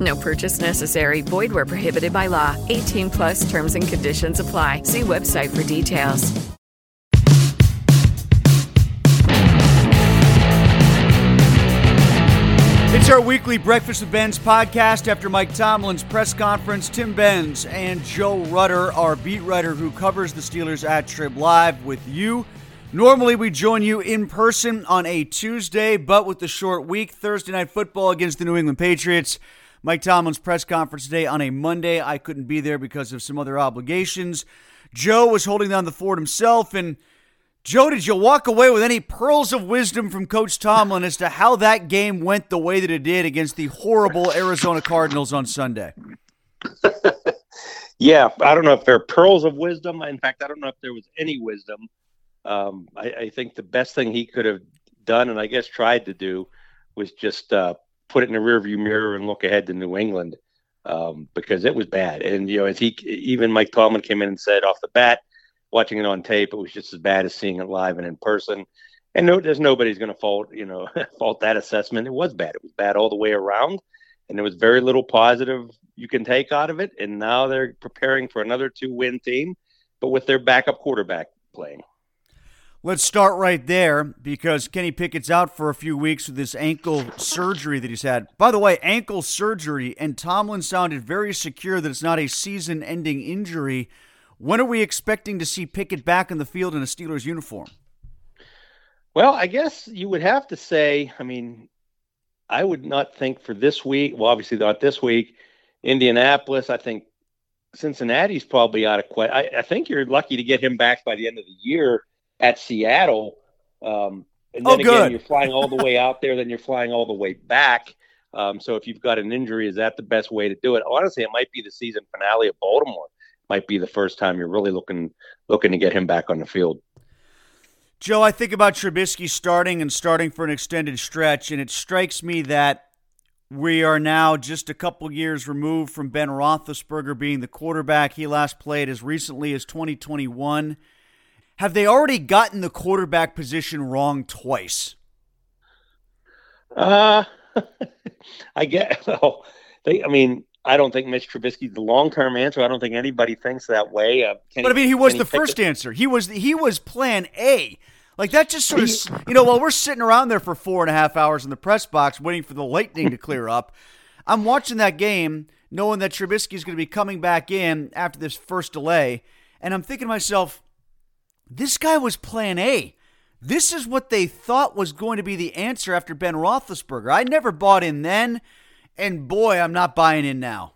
No purchase necessary. Void where prohibited by law. 18 plus terms and conditions apply. See website for details. It's our weekly Breakfast with Benz podcast after Mike Tomlin's press conference. Tim Benz and Joe Rutter, our beat writer who covers the Steelers at Trib Live with you. Normally, we join you in person on a Tuesday, but with the short week, Thursday night football against the New England Patriots. Mike Tomlin's press conference today on a Monday. I couldn't be there because of some other obligations. Joe was holding down the fort himself. And Joe, did you walk away with any pearls of wisdom from Coach Tomlin as to how that game went the way that it did against the horrible Arizona Cardinals on Sunday? yeah, I don't know if there are pearls of wisdom. In fact, I don't know if there was any wisdom. Um, I, I, think the best thing he could have done, and I guess tried to do, was just uh, put it in the rearview mirror and look ahead to New England um, because it was bad. And you know, as he even Mike Tomlin came in and said off the bat, watching it on tape, it was just as bad as seeing it live and in person. And no, there's nobody's going to fault you know fault that assessment. It was bad. It was bad all the way around, and there was very little positive you can take out of it. And now they're preparing for another two win team, but with their backup quarterback playing. Let's start right there because Kenny Pickett's out for a few weeks with this ankle surgery that he's had. By the way, ankle surgery, and Tomlin sounded very secure that it's not a season ending injury. When are we expecting to see Pickett back in the field in a Steelers uniform? Well, I guess you would have to say, I mean, I would not think for this week, well, obviously not this week. Indianapolis, I think Cincinnati's probably out of question. I, I think you're lucky to get him back by the end of the year at Seattle. Um, and then oh, again, you're flying all the way out there, then you're flying all the way back. Um, so if you've got an injury, is that the best way to do it? Honestly, it might be the season finale of Baltimore. Might be the first time you're really looking looking to get him back on the field. Joe, I think about Trubisky starting and starting for an extended stretch, and it strikes me that we are now just a couple years removed from Ben Roethlisberger being the quarterback. He last played as recently as 2021 have they already gotten the quarterback position wrong twice? Uh, I get. Well, they. I mean, I don't think Mitch Trubisky's the long term answer. I don't think anybody thinks that way. Uh, but I mean, he was the first answer. He was he was Plan A. Like that just sort of you know while we're sitting around there for four and a half hours in the press box waiting for the lightning to clear up, I'm watching that game knowing that Trubisky is going to be coming back in after this first delay, and I'm thinking to myself this guy was plan A. This is what they thought was going to be the answer after Ben Roethlisberger. I never bought in then, and boy, I'm not buying in now.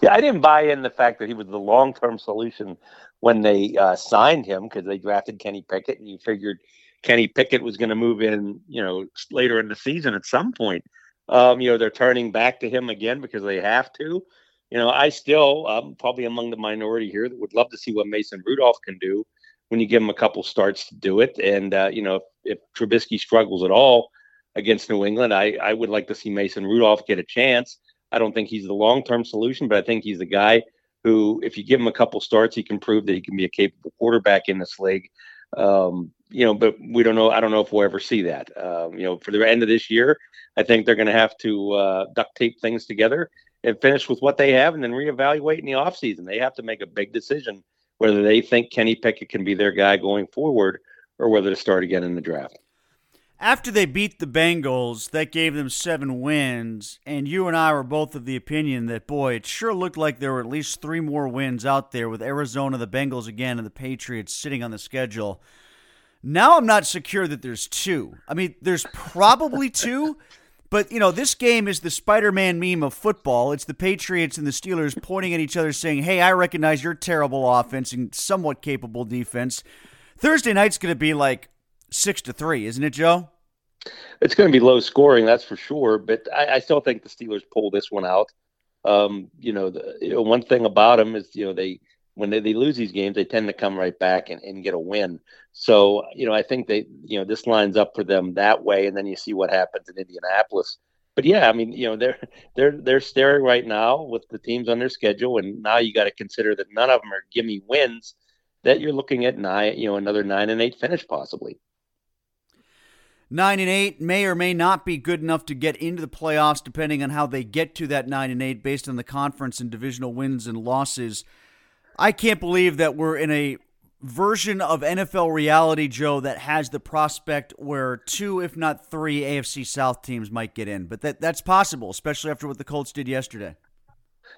Yeah, I didn't buy in the fact that he was the long term solution when they uh, signed him because they drafted Kenny Pickett, and you figured Kenny Pickett was going to move in, you know, later in the season at some point. Um, you know, they're turning back to him again because they have to. You know, I still um, probably among the minority here that would love to see what Mason Rudolph can do when you give him a couple starts to do it. And uh, you know, if, if Trubisky struggles at all against New England, I I would like to see Mason Rudolph get a chance. I don't think he's the long term solution, but I think he's the guy who, if you give him a couple starts, he can prove that he can be a capable quarterback in this league. Um, you know, but we don't know. I don't know if we'll ever see that. Um, you know, for the end of this year, I think they're going to have to uh, duct tape things together and finish with what they have, and then reevaluate in the offseason. They have to make a big decision whether they think Kenny Pickett can be their guy going forward, or whether to start again in the draft. After they beat the Bengals, that gave them seven wins, and you and I were both of the opinion that, boy, it sure looked like there were at least three more wins out there with Arizona, the Bengals again, and the Patriots sitting on the schedule. Now I'm not secure that there's two. I mean, there's probably two, but you know, this game is the Spider-Man meme of football. It's the Patriots and the Steelers pointing at each other, saying, "Hey, I recognize your terrible offense and somewhat capable defense." Thursday night's going to be like six to three, isn't it, Joe? It's going to be low scoring, that's for sure. But I, I still think the Steelers pull this one out. Um, you know, the, you know, one thing about them is, you know, they when they, they lose these games, they tend to come right back and, and get a win. So, you know, I think they, you know, this lines up for them that way, and then you see what happens in Indianapolis. But yeah, I mean, you know, they're they're they're staring right now with the teams on their schedule, and now you got to consider that none of them are gimme wins. That you're looking at nine, you know, another nine and eight finish possibly. Nine and eight may or may not be good enough to get into the playoffs, depending on how they get to that nine and eight, based on the conference and divisional wins and losses. I can't believe that we're in a version of NFL reality, Joe, that has the prospect where two, if not three, AFC South teams might get in. But that that's possible, especially after what the Colts did yesterday.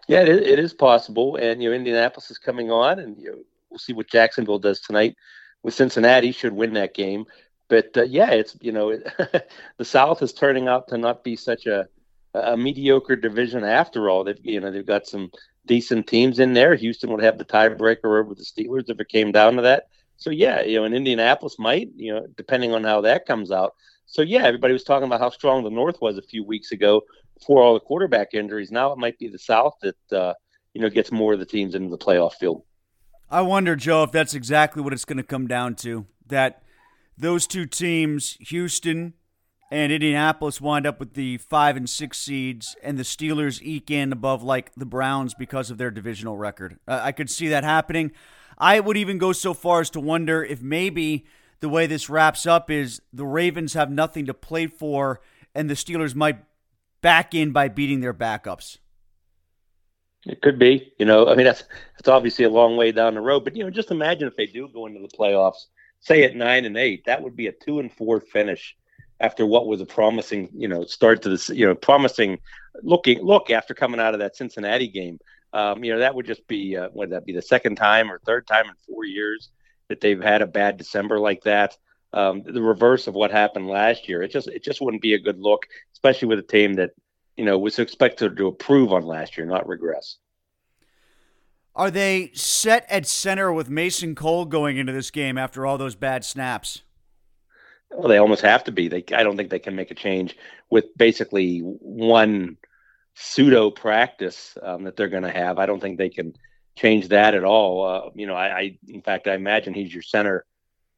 Yeah, it, it is possible, and you know Indianapolis is coming on, and you know, we'll see what Jacksonville does tonight. With Cincinnati, should win that game. But uh, yeah, it's you know it, the South is turning out to not be such a a mediocre division after all. They've you know they've got some decent teams in there. Houston would have the tiebreaker over the Steelers if it came down to that. So yeah, you know, and Indianapolis might, you know, depending on how that comes out. So yeah, everybody was talking about how strong the North was a few weeks ago before all the quarterback injuries. Now it might be the South that uh, you know gets more of the teams into the playoff field. I wonder, Joe, if that's exactly what it's going to come down to. That those two teams, Houston and Indianapolis wind up with the five and six seeds, and the Steelers eke in above like the Browns because of their divisional record. Uh, I could see that happening. I would even go so far as to wonder if maybe the way this wraps up is the Ravens have nothing to play for, and the Steelers might back in by beating their backups. It could be, you know. I mean, that's that's obviously a long way down the road, but you know, just imagine if they do go into the playoffs, say at nine and eight, that would be a two and four finish after what was a promising, you know, start to this, you know, promising looking look after coming out of that Cincinnati game. Um, you know, that would just be uh, would that be the second time or third time in four years that they've had a bad December like that. Um, the reverse of what happened last year. It just it just wouldn't be a good look, especially with a team that you know was expected to improve on last year, not regress. Are they set at center with Mason Cole going into this game after all those bad snaps? Well, they almost have to be. They, I don't think they can make a change with basically one pseudo practice um, that they're going to have. I don't think they can change that at all. Uh, you know, I, I, in fact, I imagine he's your center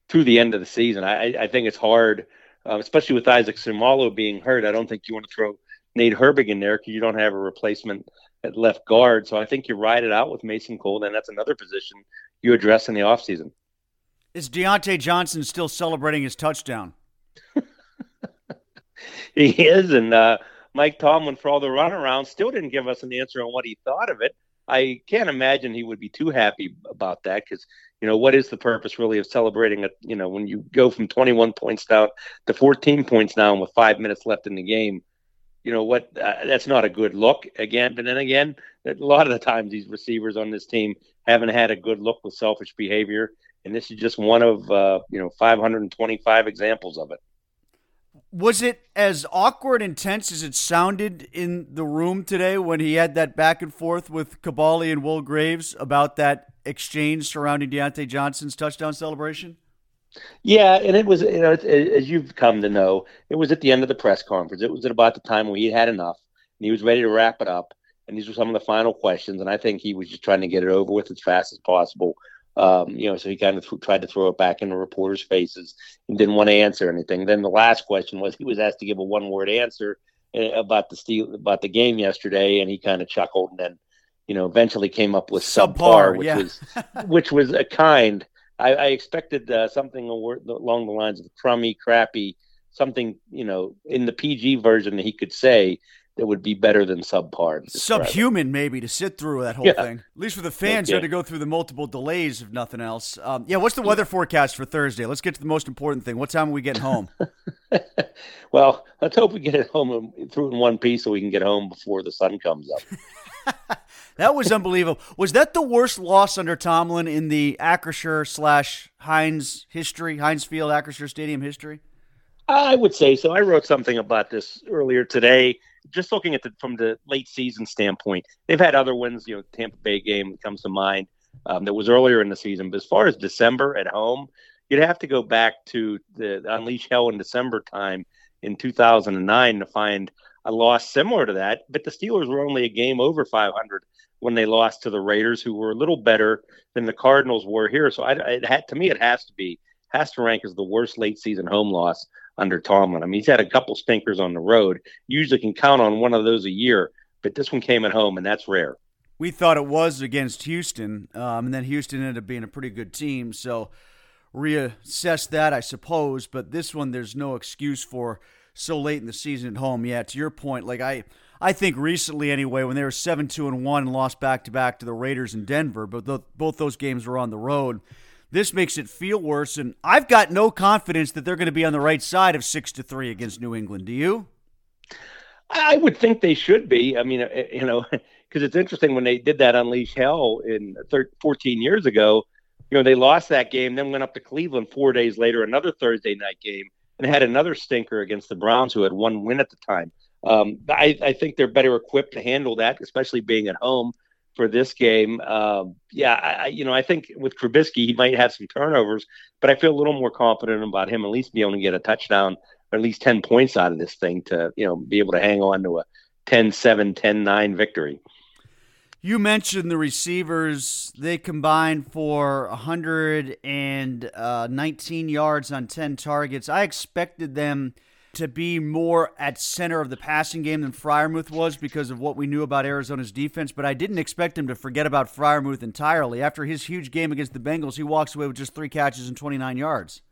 through the end of the season. I, I think it's hard, uh, especially with Isaac Seumalo being hurt. I don't think you want to throw Nate Herbig in there because you don't have a replacement at left guard. So I think you ride it out with Mason Cole, and that's another position you address in the offseason. Is Diontae Johnson still celebrating his touchdown? he is, and uh, Mike Tomlin, for all the runaround, still didn't give us an answer on what he thought of it. I can't imagine he would be too happy about that because you know what is the purpose really of celebrating it? You know when you go from 21 points down to 14 points down with five minutes left in the game, you know what? Uh, that's not a good look. Again, but then again, a lot of the times these receivers on this team haven't had a good look with selfish behavior and this is just one of uh, you know 525 examples of it. Was it as awkward and tense as it sounded in the room today when he had that back and forth with Kaboly and Will Graves about that exchange surrounding Diontae Johnson's touchdown celebration? Yeah, and it was, you know, as you've come to know, it was at the end of the press conference. It was at about the time when he had enough and he was ready to wrap it up. And these were some of the final questions. And I think he was just trying to get it over with as fast as possible um, you know, so he kind of th- tried to throw it back in the reporters' faces and didn't want to answer anything. Then the last question was he was asked to give a one-word answer uh, about the steel about the game yesterday, and he kind of chuckled and then, you know, eventually came up with subpar, subpar which yeah. was which was a kind. I, I expected uh, something along the lines of crummy, crappy, something you know in the PG version that he could say that would be better than subpar. Subhuman, maybe, to sit through that whole yeah. thing. At least for the fans, okay. you had to go through the multiple delays, if nothing else. Um, yeah, what's the weather forecast for Thursday? Let's get to the most important thing. What time are we getting home? well, let's hope we get it home through in one piece so we can get home before the sun comes up. that was unbelievable. Was that the worst loss under Tomlin in the Acrisure slash Heinz history, Heinz Field, Acrisure Stadium history? I would say so. I wrote something about this earlier today just looking at the from the late season standpoint, they've had other wins. You know, Tampa Bay game comes to mind um, that was earlier in the season. But as far as December at home, you'd have to go back to the Unleash Hell in December time in 2009 to find a loss similar to that. But the Steelers were only a game over 500 when they lost to the Raiders, who were a little better than the Cardinals were here. So I, it had to me, it has to be has to rank as the worst late season home loss under Tomlin. I mean, he's had a couple stinkers on the road. Usually can count on one of those a year, but this one came at home, and that's rare. We thought it was against Houston, um, and then Houston ended up being a pretty good team. So reassess that, I suppose. But this one, there's no excuse for so late in the season at home. Yeah, to your point, like I, I think recently anyway, when they were seven two and one and lost back to back to the Raiders in Denver, but both those games were on the road. This makes it feel worse, and I've got no confidence that they're going to be on the right side of six to three against New England. Do you? I would think they should be. I mean, uh, you know, because it's interesting when they did that Unleash Hell in 13, 14 years ago. You know, they lost that game, then went up to Cleveland four days later, another Thursday night game, and had another stinker against the Browns, who had one win at the time. Um, I, I, think they're better equipped to handle that, especially being at home for this game. Um, yeah, I, you know, I think with Trubisky, he might have some turnovers, but I feel a little more confident about him at least being able to get a touchdown or at least 10 points out of this thing to, you know, be able to hang on to a 10 7, 10 9 victory. You mentioned the receivers. They combined for 119 uh, yards on 10 targets. I expected them – to be more at center of the passing game than Freiermuth was because of what we knew about Arizona's defense, but I didn't expect him to forget about Freiermuth entirely. After his huge game against the Bengals, he walks away with just three catches and 29 yards.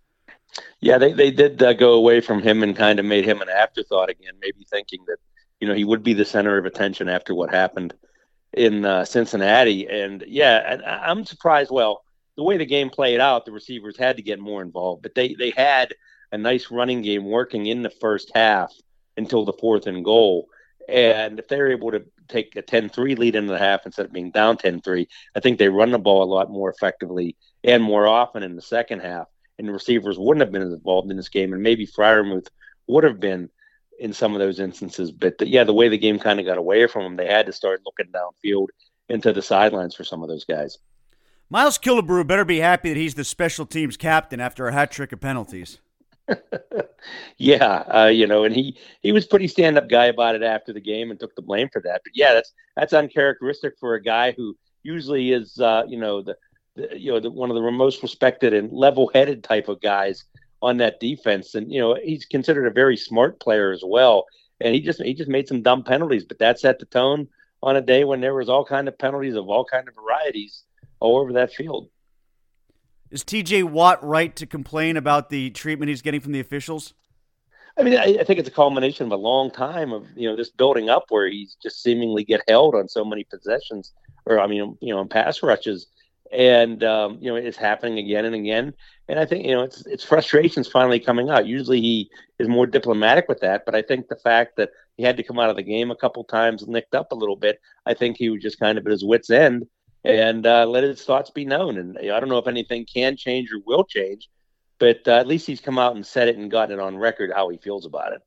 Yeah, they, they did uh, go away from him and kind of made him an afterthought again, maybe thinking that, you know, he would be the center of attention after what happened in uh, Cincinnati. And yeah, and I'm surprised. Well, the way the game played out, the receivers had to get more involved, but they, they had – a nice running game working in the first half until the fourth and goal. And if they're able to take a 10 3 lead into the half instead of being down 10 3, I think they run the ball a lot more effectively and more often in the second half. And the receivers wouldn't have been involved in this game. And maybe Freiermuth would have been in some of those instances. But the, yeah, the way the game kind of got away from them, they had to start looking downfield into the sidelines for some of those guys. Miles Killebrew better be happy that he's the special teams captain after a hat trick of penalties. yeah, uh, you know, and he he was pretty stand up guy about it after the game and took the blame for that. But yeah, that's that's uncharacteristic for a guy who usually is, uh, you know, the, the you know the, one of the most respected and level headed type of guys on that defense. And you know, he's considered a very smart player as well. And he just he just made some dumb penalties, but that set the tone on a day when there was all kind of penalties of all kind of varieties all over that field. Is TJ Watt right to complain about the treatment he's getting from the officials? I mean, I, I, think it's a culmination of a long time of you know this building up where he's just seemingly get held on so many possessions, or I mean, you know, in pass rushes, and um, you know it's happening again and again. And I think you know it's it's frustrations finally coming out. Usually he is more diplomatic with that, but I think the fact that he had to come out of the game a couple times, nicked up a little bit, I think he was just kind of at his wits end and uh, let his thoughts be known. And I don't know if anything can change or will change, but uh, at least he's come out and said it and gotten it on record how he feels about it.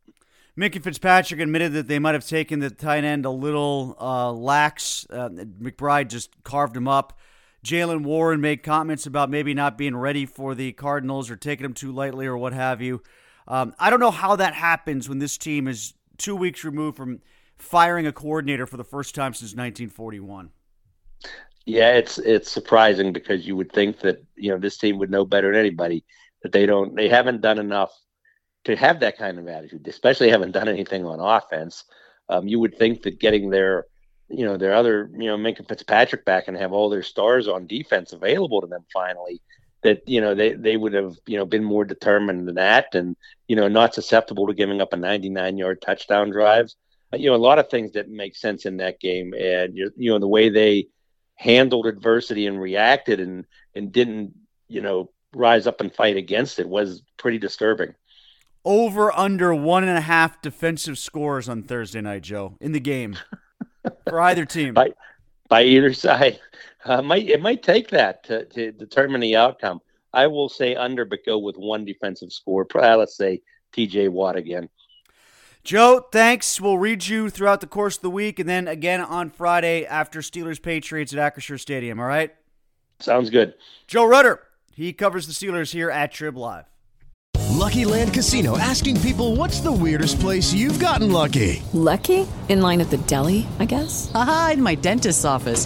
Minkah Fitzpatrick admitted that they might have taken the tight end a little uh, lax. Uh, McBride just carved him up. Jaylen Warren made comments about maybe not being ready for the Cardinals or taking him too lightly or what have you. Um, I don't know how that happens when this team is two weeks removed from firing a coordinator for the first time since 1941. Yeah, it's it's surprising because you would think that you know this team would know better than anybody that they don't they haven't done enough to have that kind of attitude, especially haven't done anything on offense. Um, you would think that getting their you know their other you know Minkah Fitzpatrick back and have all their stars on defense available to them finally that you know they they would have you know been more determined than that and you know not susceptible to giving up a 99 yard touchdown drives you know a lot of things that make sense in that game and you know the way they handled adversity and reacted and and didn't you know rise up and fight against it was pretty disturbing. Over under one and a half defensive scores on Thursday night, Joe, in the game for either team. by, by either side, uh, might it might take that to, to determine the outcome. I will say under, but go with one defensive score. Probably, let's say T.J. Watt again. Joe, thanks. We'll read you throughout the course of the week and then again on Friday after Steelers Patriots at Acrisure Stadium. All right? Sounds good. Joe Rutter, he covers the Steelers here at Trib Live. Lucky Land Casino asking people what's the weirdest place you've gotten lucky? Lucky? In line at the deli, I guess? Aha, in my dentist's office.